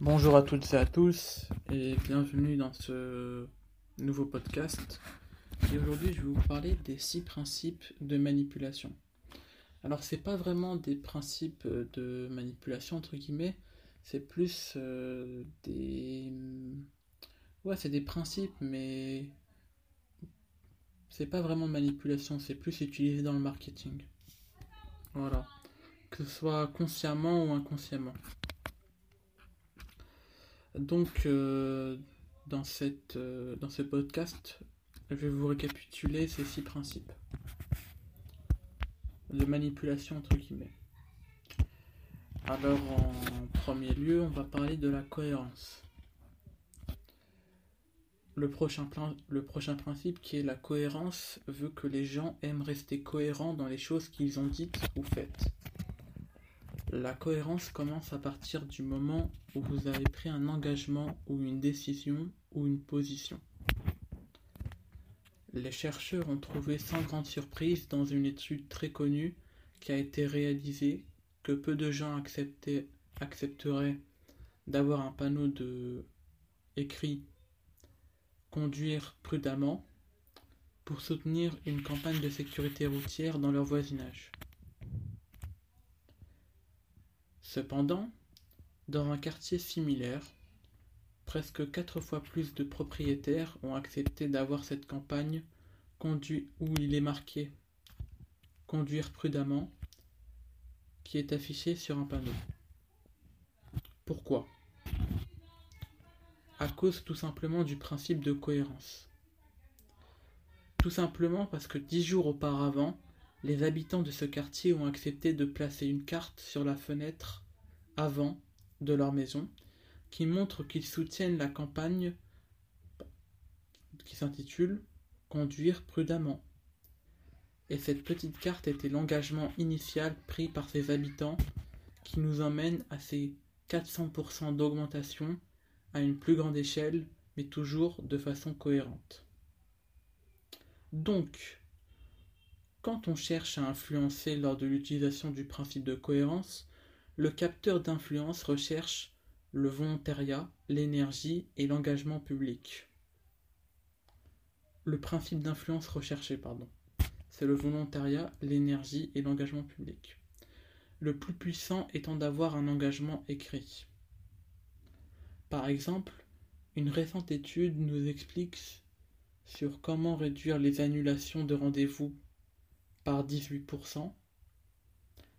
Bonjour à toutes et à tous et bienvenue dans ce nouveau podcast. Et aujourd'hui, je vais vous parler des six principes de manipulation. Alors, c'est pas vraiment des principes de manipulation entre guillemets, c'est plus euh, des ouais, c'est des principes mais c'est pas vraiment manipulation, c'est plus utilisé dans le marketing. Voilà. Que ce soit consciemment ou inconsciemment. Donc, euh, dans, cette, euh, dans ce podcast, je vais vous récapituler ces six principes de manipulation entre guillemets. Alors, en premier lieu, on va parler de la cohérence. Le prochain, plan, le prochain principe qui est la cohérence veut que les gens aiment rester cohérents dans les choses qu'ils ont dites ou faites. La cohérence commence à partir du moment où vous avez pris un engagement ou une décision ou une position. Les chercheurs ont trouvé sans grande surprise dans une étude très connue qui a été réalisée que peu de gens accepteraient d'avoir un panneau de écrit conduire prudemment pour soutenir une campagne de sécurité routière dans leur voisinage. Cependant, dans un quartier similaire, presque quatre fois plus de propriétaires ont accepté d'avoir cette campagne conduit où il est marqué Conduire prudemment qui est affiché sur un panneau. Pourquoi? À cause tout simplement du principe de cohérence. Tout simplement parce que dix jours auparavant, les habitants de ce quartier ont accepté de placer une carte sur la fenêtre avant de leur maison qui montre qu'ils soutiennent la campagne qui s'intitule Conduire prudemment. Et cette petite carte était l'engagement initial pris par ces habitants qui nous emmène à ces 400% d'augmentation à une plus grande échelle, mais toujours de façon cohérente. Donc, quand on cherche à influencer lors de l'utilisation du principe de cohérence, le capteur d'influence recherche le volontariat, l'énergie et l'engagement public. Le principe d'influence recherché, pardon. C'est le volontariat, l'énergie et l'engagement public. Le plus puissant étant d'avoir un engagement écrit. Par exemple, une récente étude nous explique sur comment réduire les annulations de rendez-vous par 18%,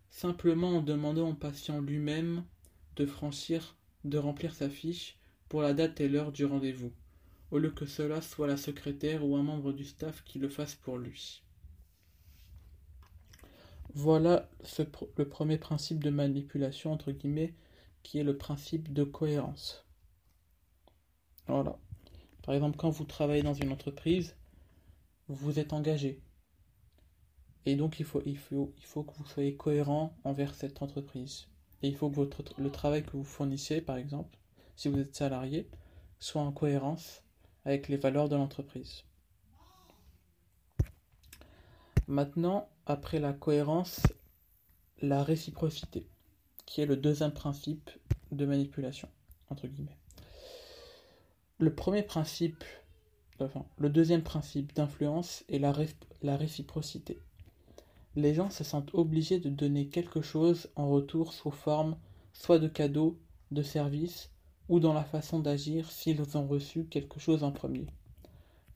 simplement en demandant au patient lui-même de franchir, de remplir sa fiche pour la date et l'heure du rendez-vous, au lieu que cela soit la secrétaire ou un membre du staff qui le fasse pour lui. Voilà le premier principe de manipulation, entre guillemets, qui est le principe de cohérence. Voilà. Par exemple, quand vous travaillez dans une entreprise, vous êtes engagé. Et donc, il faut, il, faut, il faut que vous soyez cohérent envers cette entreprise. Et il faut que votre, le travail que vous fournissez, par exemple, si vous êtes salarié, soit en cohérence avec les valeurs de l'entreprise. Maintenant, après la cohérence, la réciprocité, qui est le deuxième principe de manipulation, entre guillemets. Le premier principe, enfin, le deuxième principe d'influence est la, la réciprocité les gens se sentent obligés de donner quelque chose en retour sous forme soit de cadeaux, de services, ou dans la façon d'agir s'ils ont reçu quelque chose en premier.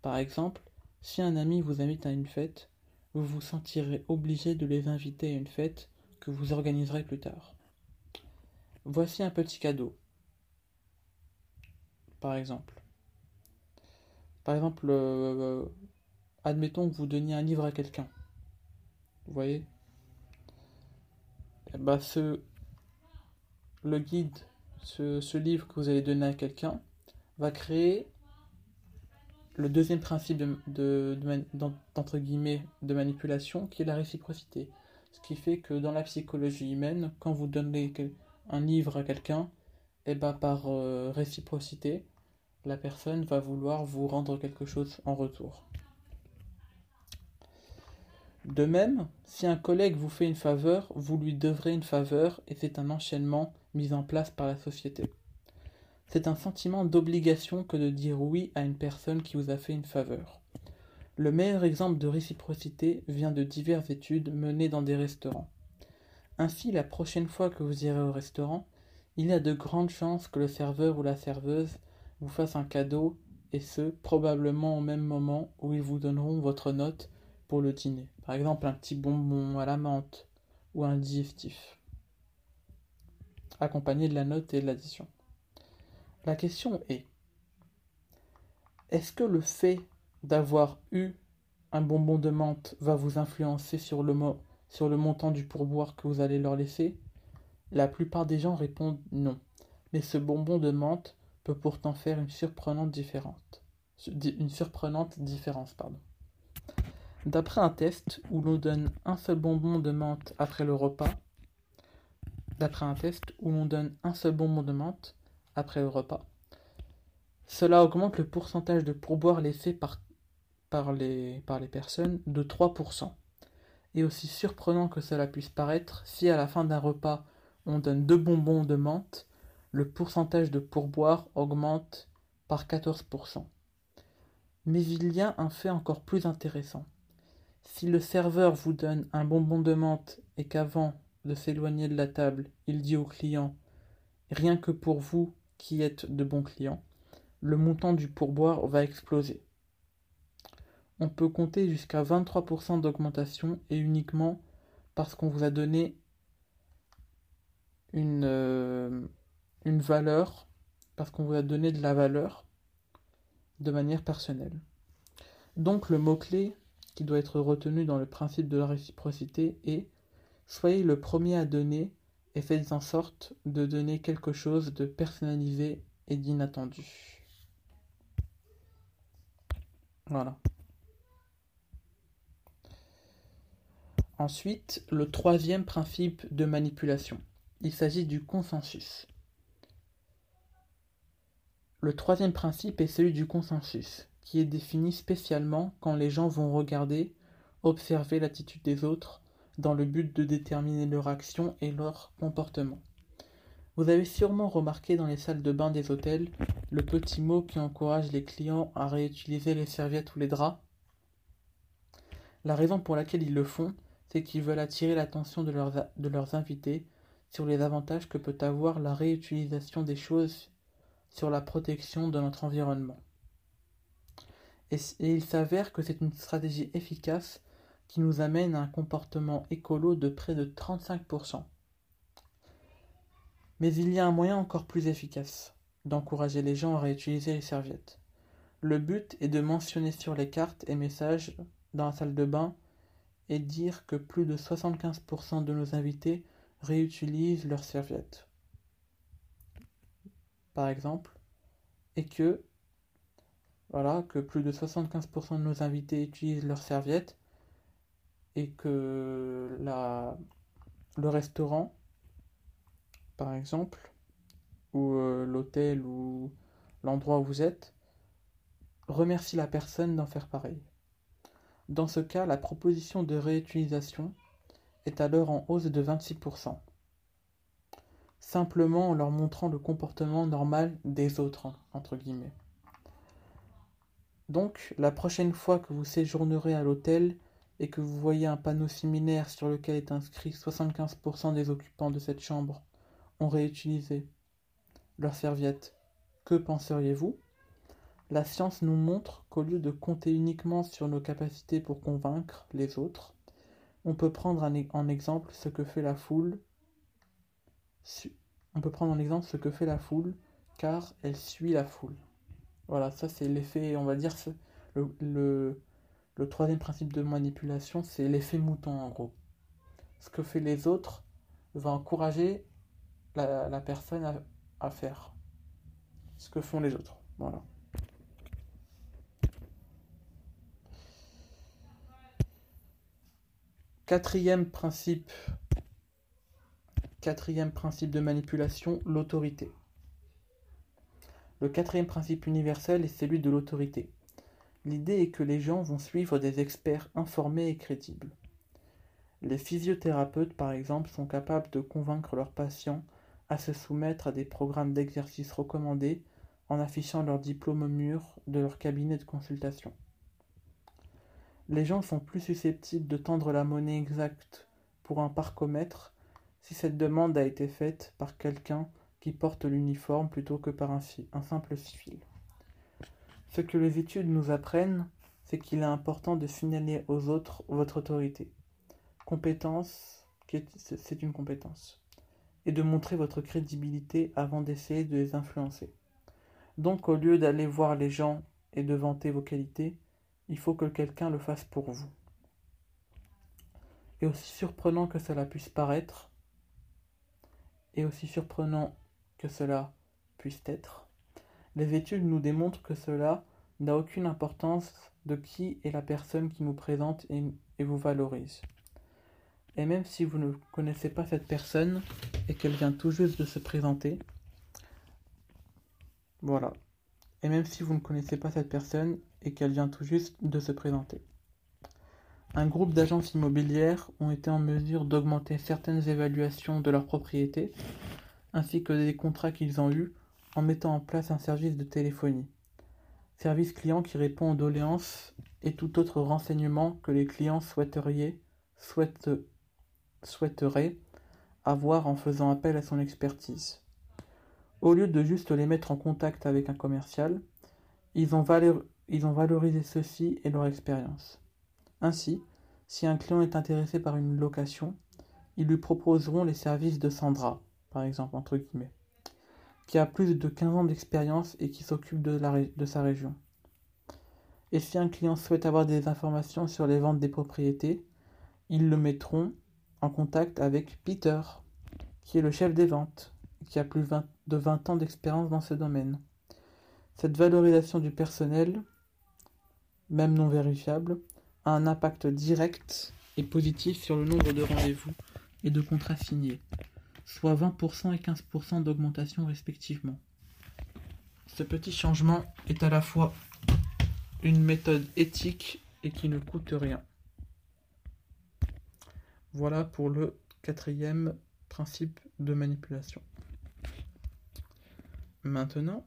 Par exemple, si un ami vous invite à une fête, vous vous sentirez obligé de les inviter à une fête que vous organiserez plus tard. Voici un petit cadeau. Par exemple. Par exemple, euh, admettons que vous donniez un livre à quelqu'un. Vous voyez? Bah, ce, Le guide, ce, livre que vous allez donner à quelqu'un, va créer le deuxième principe de, d'entre guillemets de manipulation qui est la réciprocité. Ce qui fait que dans la psychologie humaine, quand vous donnez un livre à quelqu'un, et eh bah par euh, réciprocité, la personne va vouloir vous rendre quelque chose en retour. De même, si un collègue vous fait une faveur, vous lui devrez une faveur et c'est un enchaînement mis en place par la société. c'est un sentiment d'obligation que de dire oui à une personne qui vous a fait une faveur. Le meilleur exemple de réciprocité vient de diverses études menées dans des restaurants. Ainsi, la prochaine fois que vous irez au restaurant, il y a de grandes chances que le serveur ou la serveuse vous fasse un cadeau, et ce, probablement au même moment où ils vous donneront votre note pour le dîner. Par exemple, un petit bonbon à la menthe ou un digestif, accompagné de la note et de l'addition. La question est, est-ce que le fait d'avoir eu un bonbon de menthe va vous influencer sur le, sur le montant du pourboire que vous allez leur laisser? La plupart des gens répondent non. Mais ce bonbon de menthe peut pourtant faire une surprenante différence. Une surprenante différence, pardon. D'après un test où l'on donne un seul bonbon de menthe après le repas, cela augmente le pourcentage de pourboire laissé par, par, les, par les personnes de 3%. Et aussi surprenant que cela puisse paraître, si à la fin d'un repas on donne deux bonbons de menthe, le pourcentage de pourboire augmente par 14%. Mais il y a un fait encore plus intéressant. Si le serveur vous donne un bonbon de menthe et qu'avant de s'éloigner de la table, il dit au client Rien que pour vous qui êtes de bons clients, le montant du pourboire va exploser. On peut compter jusqu'à 23% d'augmentation et uniquement parce qu'on vous a donné une, euh, une valeur, parce qu'on vous a donné de la valeur de manière personnelle. Donc le mot-clé qui doit être retenu dans le principe de la réciprocité est soyez le premier à donner et faites en sorte de donner quelque chose de personnalisé et d'inattendu. Voilà. Ensuite, le troisième principe de manipulation. Il s'agit du consensus. Le troisième principe est celui du consensus, qui est défini spécialement quand les gens vont regarder, observer l'attitude des autres, dans le but de déterminer leur action et leur comportement. Vous avez sûrement remarqué dans les salles de bain des hôtels le petit mot qui encourage les clients à réutiliser les serviettes ou les draps. La raison pour laquelle ils le font, c'est qu'ils veulent attirer l'attention de leurs, de leurs invités sur les avantages que peut avoir la réutilisation des choses sur la protection de notre environnement. Et, il s'avère que c'est une stratégie efficace qui nous amène à un comportement écolo de près de 35%. Mais il y a un moyen encore plus efficace d'encourager les gens à réutiliser les serviettes. Le but est de mentionner sur les cartes et messages dans la salle de bain et dire que plus de 75% de nos invités réutilisent leurs serviettes. Par exemple, et que voilà, que plus de 75% de nos invités utilisent leurs serviettes et que le restaurant par exemple, ou euh, l'hôtel ou l'endroit où vous êtes, remercie la personne d'en faire pareil. Dans ce cas, la proposition de réutilisation est alors en hausse de 26%, simplement en leur montrant le comportement normal des autres, entre guillemets. Donc, la prochaine fois que vous séjournerez à l'hôtel et que vous voyez un panneau similaire sur lequel est inscrit 75% des occupants de cette chambre ont réutilisé leurs serviettes. Que penseriez-vous? La science nous montre qu'au lieu de compter uniquement sur nos capacités pour convaincre les autres, on peut prendre en exemple ce que fait la foule. On peut prendre en exemple ce que fait la foule, car elle suit la foule. Voilà, ça c'est l'effet, on va dire, le, troisième principe de manipulation, c'est l'effet mouton en gros. Ce que fait les autres va encourager la, personne à, faire ce que font les autres. Voilà. Quatrième principe, quatrième principe de manipulation, l'autorité. Le quatrième principe universel est celui de l'autorité. L'idée est que les gens vont suivre des experts informés et crédibles. Les physiothérapeutes, par exemple, sont capables de convaincre leurs patients à se soumettre à des programmes d'exercice recommandés en affichant leur diplôme au mur de leur cabinet de consultation. Les gens sont plus susceptibles de tendre la monnaie exacte pour un parcomètre si cette demande a été faite par quelqu'un qui porte l'uniforme plutôt que par un, simple civil. Ce que les études nous apprennent, c'est qu'il est important de signaler aux autres votre autorité. Compétence, c'est une compétence. Et de montrer votre crédibilité avant d'essayer de les influencer. Donc au lieu d'aller voir les gens et de vanter vos qualités, il faut que quelqu'un le fasse pour vous. Et aussi surprenant que cela puisse paraître, et aussi surprenant que cela puisse être, les études nous démontrent que cela n'a aucune importance de qui est la personne qui nous présente et, vous valorise. Et même si vous ne connaissez pas cette personne et qu'elle vient tout juste de se présenter, voilà. Et même si vous ne connaissez pas cette personne et qu'elle vient tout juste de se présenter. Un groupe d'agences immobilières ont été en mesure d'augmenter certaines évaluations de leurs propriétés, ainsi que des contrats qu'ils ont eus en mettant en place un service de téléphonie. Service client qui répond aux doléances et tout autre renseignement que les clients souhaiteraient avoir en faisant appel à son expertise. Au lieu de juste les mettre en contact avec un commercial, ils ont, ils ont valorisé ceux-ci et leur expérience. Ainsi, si un client est intéressé par une location, ils lui proposeront les services de Sandra, par exemple, entre guillemets qui a plus de 15 ans d'expérience et qui s'occupe de, sa région. Et si un client souhaite avoir des informations sur les ventes des propriétés, ils le mettront en contact avec Peter, qui est le chef des ventes, qui a plus de 20 ans d'expérience dans ce domaine. Cette valorisation du personnel, même non vérifiable, a un impact direct et positif sur le nombre de rendez-vous et de contrats signés soit 20% et 15% d'augmentation respectivement. Ce petit changement est à la fois une méthode éthique et qui ne coûte rien. Voilà pour le quatrième principe de manipulation. Maintenant,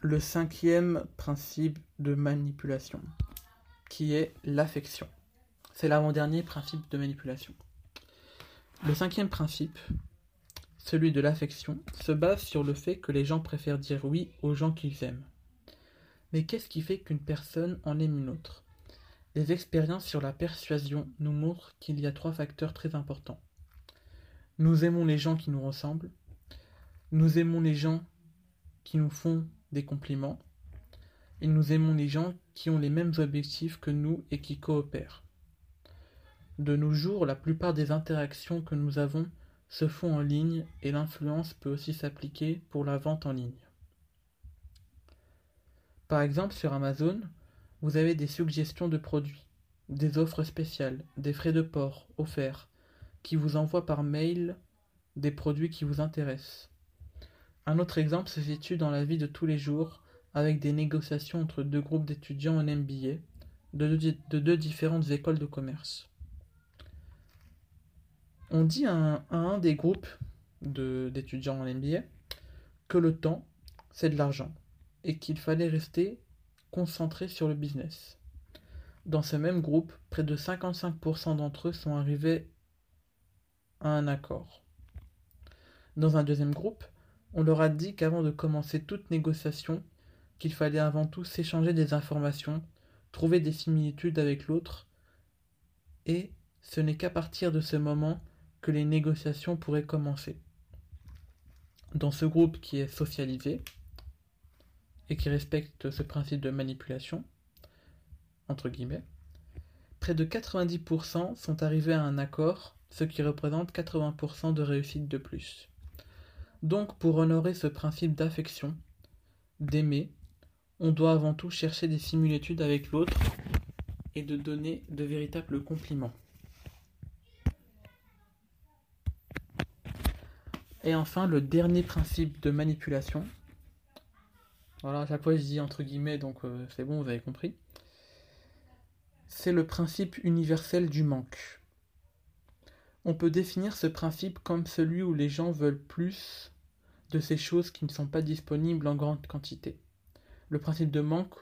le cinquième principe de manipulation, qui est l'affection. C'est l'avant-dernier principe de manipulation. Le cinquième principe, celui de l'affection, se base sur le fait que les gens préfèrent dire oui aux gens qu'ils aiment. Mais qu'est-ce qui fait qu'une personne en aime une autre? Les expériences sur la persuasion nous montrent qu'il y a trois facteurs très importants. Nous aimons les gens qui nous ressemblent, nous aimons les gens qui nous font des compliments, et nous aimons les gens qui ont les mêmes objectifs que nous et qui coopèrent. De nos jours, la plupart des interactions que nous avons se font en ligne et l'influence peut aussi s'appliquer pour la vente en ligne. Par exemple, sur Amazon, vous avez des suggestions de produits, des offres spéciales, des frais de port offerts, qui vous envoient par mail des produits qui vous intéressent. Un autre exemple se situe dans la vie de tous les jours avec des négociations entre deux groupes d'étudiants en MBA de deux différentes écoles de commerce on dit à un, des groupes d'étudiants en MBA que le temps, c'est de l'argent et qu'il fallait rester concentré sur le business. Dans ce même groupe, près de 55% d'entre eux sont arrivés à un accord. Dans un deuxième groupe, on leur a dit qu'avant de commencer toute négociation, qu'il fallait avant tout s'échanger des informations, trouver des similitudes avec l'autre, et ce n'est qu'à partir de ce moment que les négociations pourraient commencer. Dans ce groupe qui est socialisé et qui respecte ce principe de manipulation, entre guillemets, près de 90% sont arrivés à un accord, ce qui représente 80% de réussite de plus. Donc pour honorer ce principe d'affection, d'aimer, on doit avant tout chercher des similitudes avec l'autre et de donner de véritables compliments. Et enfin, le dernier principe de manipulation. Voilà, à chaque fois je dis entre guillemets, donc euh, c'est bon, vous avez compris. C'est le principe universel du manque. On peut définir ce principe comme celui où les gens veulent plus de ces choses qui ne sont pas disponibles en grande quantité. Le principe de manque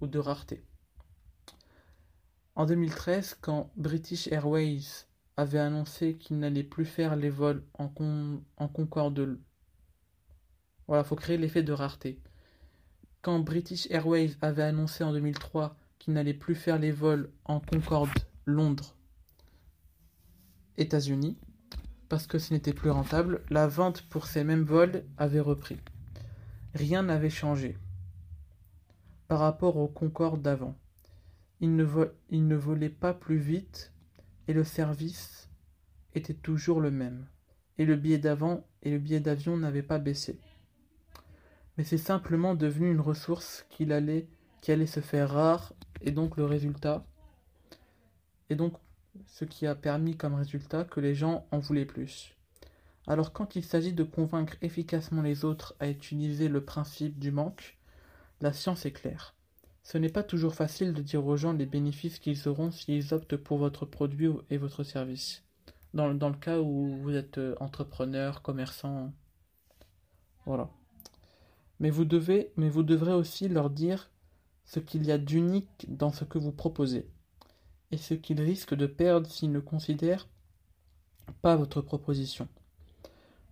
ou de rareté. En 2013, quand British Airways avait annoncé qu'il n'allait plus faire les vols en, Concorde. Voilà, faut créer l'effet de rareté. Quand British Airways avait annoncé en 2003 qu'il n'allait plus faire les vols en Concorde, Londres, États-Unis, parce que ce n'était plus rentable, la vente pour ces mêmes vols avait repris. Rien n'avait changé par rapport au Concorde d'avant il ne, volait pas plus vite et le service était toujours le même. Et le billet d'avant et le billet d'avion n'avaient pas baissé. Mais c'est simplement devenu une ressource qui allait, se faire rare et donc le résultat. Et donc ce qui a permis comme résultat que les gens en voulaient plus. Alors quand il s'agit de convaincre efficacement les autres à utiliser le principe du manque, la science est claire. Ce n'est pas toujours facile de dire aux gens les bénéfices qu'ils auront s'ils optent pour votre produit et votre service. Dans, le cas où vous êtes euh, entrepreneur, commerçant. Voilà. Mais vous devez, mais vous devrez aussi leur dire ce qu'il y a d'unique dans ce que vous proposez et ce qu'ils risquent de perdre s'ils ne considèrent pas votre proposition.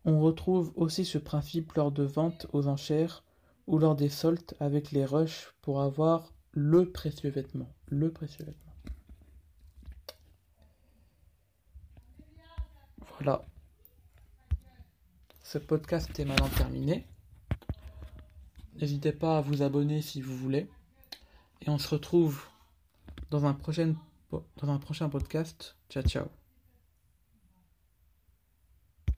On retrouve aussi ce principe lors de ventes aux enchères ou lors des soldes avec les rushs pour avoir le précieux vêtement. Le précieux vêtement. Voilà. Ce podcast est maintenant terminé. N'hésitez pas à vous abonner si vous voulez. Et on se retrouve dans un prochain, dans un prochain podcast. Ciao ciao.